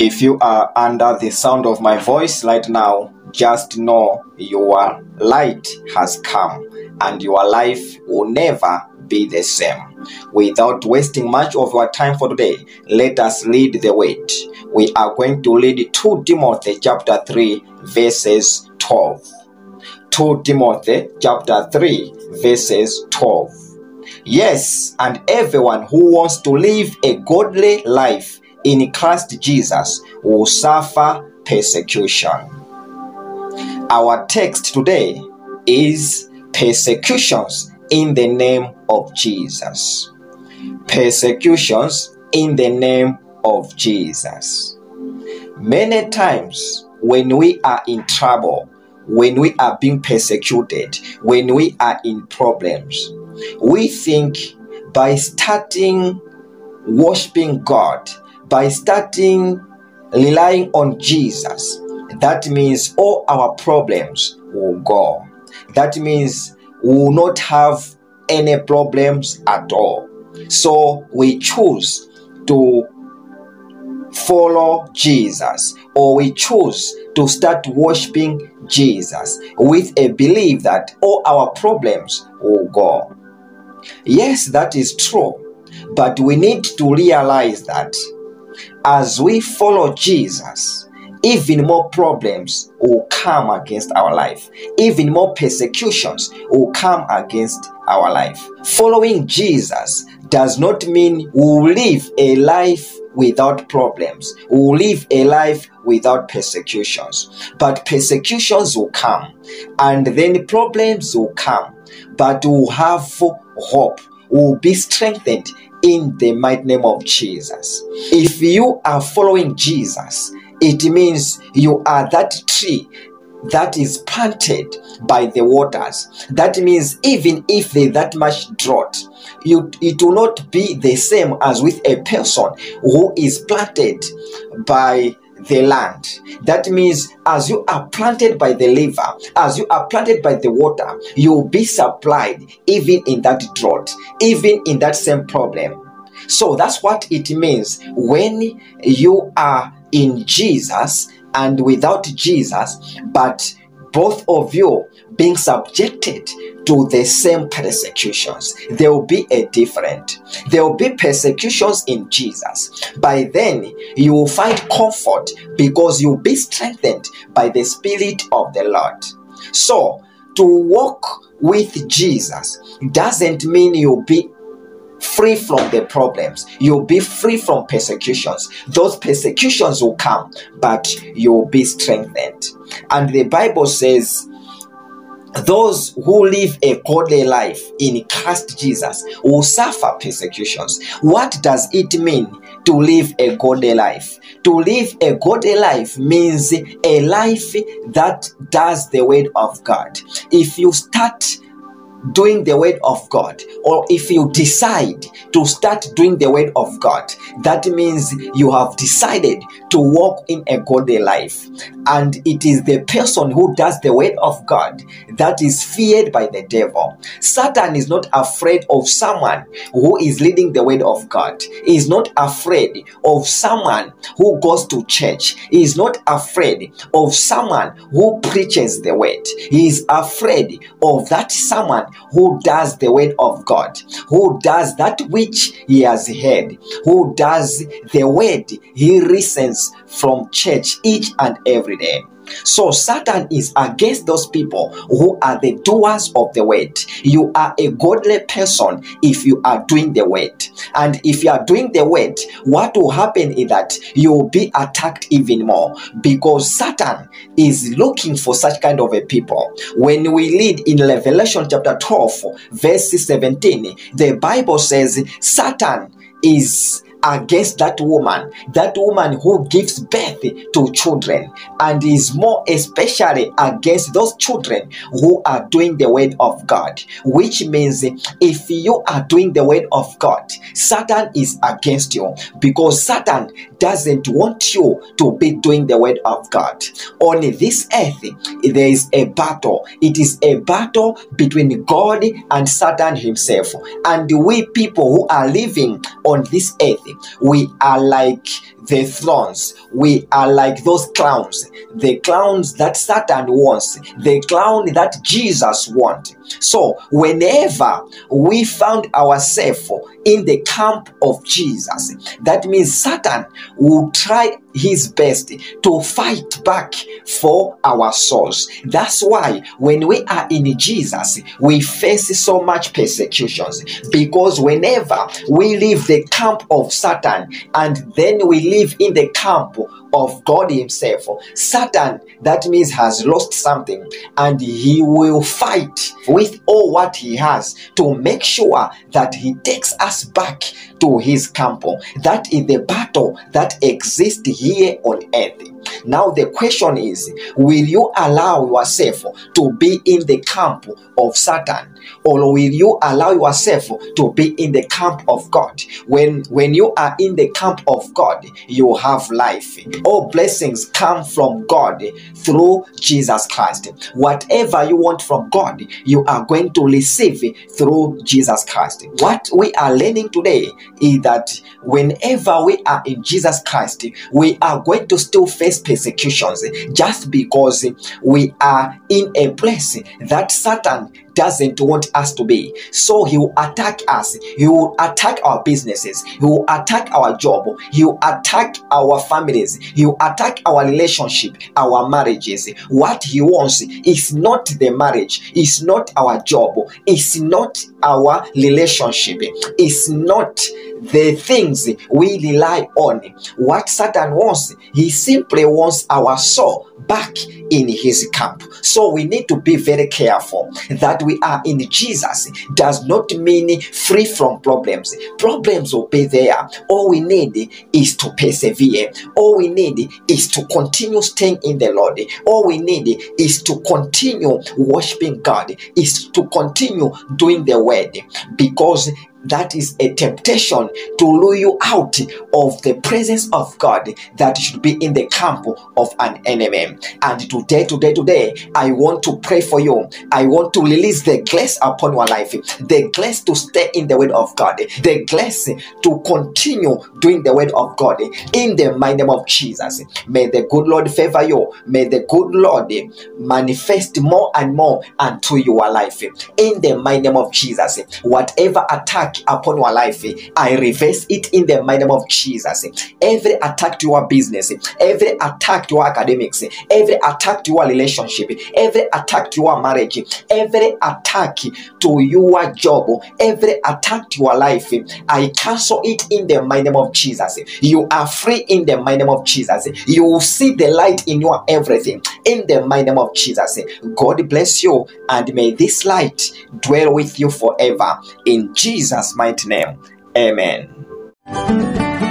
If you are under the sound of my voice right now, just know your light has come and your life will never be the same. Without wasting much of our time for today, let us lead the way. We are going to read 2 Timothy chapter 3 verses 12. 2 Timothy chapter 3 verses 12. Yes, and everyone who wants to live a godly life in Christ Jesus will suffer persecution. Our text today is persecutions in the name of Jesus. Persecutions in the name of Jesus. Many times when we are in trouble, when we are being persecuted, when we are in problems, we think by starting worshiping God, by starting relying on Jesus, that means all our problems will go. That means we will not have any problems at all. So we choose to follow Jesus or we choose to start worshiping Jesus with a belief that all our problems will go. Yes, that is true, but we need to realize that as we follow Jesus, even more problems will come against our life, even more persecutions will come against our life. Following Jesus does not mean we'll live a life without problems, we'll live a life without persecutions. But persecutions will come, and then problems will come, but we'll have hope, we'll be strengthened in the mighty name of Jesus. If you are following Jesus, it means you are that tree that is planted by the waters. That means even if there's that much drought, you it will not be the same as with a person who is planted by the land. That means as you are planted by the liver, as you are planted by the water, you will be supplied even in that drought, even in that same problem. So that's what it means when you are in Jesus and without Jesus, but both of you being subjected to the same persecutions. There will be a different. There will be persecutions in Jesus. By then, you will find comfort because you'll be strengthened by the Spirit of the Lord. So, to walk with Jesus doesn't mean you'll be free from the problems. You'll be free from persecutions. Those persecutions will come, but you'll be strengthened. And the Bible says, those who live a godly life in Christ Jesus will suffer persecutions. What does it mean to live a godly life? To live a godly life means a life that does the word of God. If you start doing the word of God, or if you decide to start doing the word of God, that means you have decided to walk in a godly life. And it is the person who does the word of God that is feared by the devil. Satan is not afraid of someone who is leading the word of God. He is not afraid of someone who goes to church. He is not afraid of someone who preaches the word. He is afraid of that someone who does the word of God, who does that which he has heard, who does the word he listens from church each and every day. So Satan is against those people who are the doers of the word. You are a godly person if you are doing the word. And if you are doing the word, what will happen is that you will be attacked even more because Satan is looking for such kind of a people. When we read in Revelation chapter 12, verse 17, the Bible says Satan is against that woman, that woman who gives birth to children, and is more especially against those children who are doing the word of God. Which means if you are doing the word of God, Satan is against you because Satan doesn't want you to be doing the word of God. On this earth, there is a battle. It is a battle between God and Satan himself. And we people who are living on this earth, we are like the thrones. We are like those clowns, the clowns that Satan wants, the clown that Jesus wants. So, whenever we found ourselves in the camp of Jesus, that means Satan will try his best to fight back for our souls. That's why when we are in Jesus, we face so much persecutions because whenever we leave the camp of Satan and then we live in the camp of God Himself. Satan, that means, has lost something and he will fight with all what he has to make sure that he takes us back to his camp. That is the battle that exists here on earth. Now, the question is will you allow yourself to be in the camp of Satan or will you allow yourself to be in the camp of God? When, when you are in the camp of God, you have life. All blessings come from God through Jesus Christ. Whatever you want from God, you are going to receive through Jesus Christ. What we are learning today is that whenever we are in Jesus Christ, we are going to still face persecutions just because we are in a place that Satan doesn't want us to be. So he will attack us. He will attack our businesses. He will attack our job. He will attack our families. He will attack our relationship, our marriages. What he wants is not the marriage, is not our job, is not our relationship, is not the things we rely on. What Satan wants, he simply wants our soul back in his camp. So we need to be very careful that we are in Jesus does not mean free from problems. Problems will be there. All we need is to persevere. All we need is to continue staying in the Lord. All we need is to continue worshiping God, is to continue doing the word because that is a temptation to lure you out of the presence of God that should be in the camp of an enemy. And today, today, today, I want to pray for you. I want to release the grace upon your life, the grace to stay in the word of God, the grace to continue doing the word of God in the mighty name of Jesus. May the good Lord favor you. May the good Lord manifest more and more unto your life in the mighty name of Jesus. Whatever attack upon your life, I reverse it in the mighty name of Jesus. Every attack to your business, every attack to your academics, every attack to your relationship, every attack to your marriage, every attack to your job, every attack to your life, I cancel it in the mighty name of Jesus. You are free in the mighty name of Jesus. You will see the light in your everything in the mighty name of Jesus. God bless you and may this light dwell with you forever in Jesus' mighty name. Amen.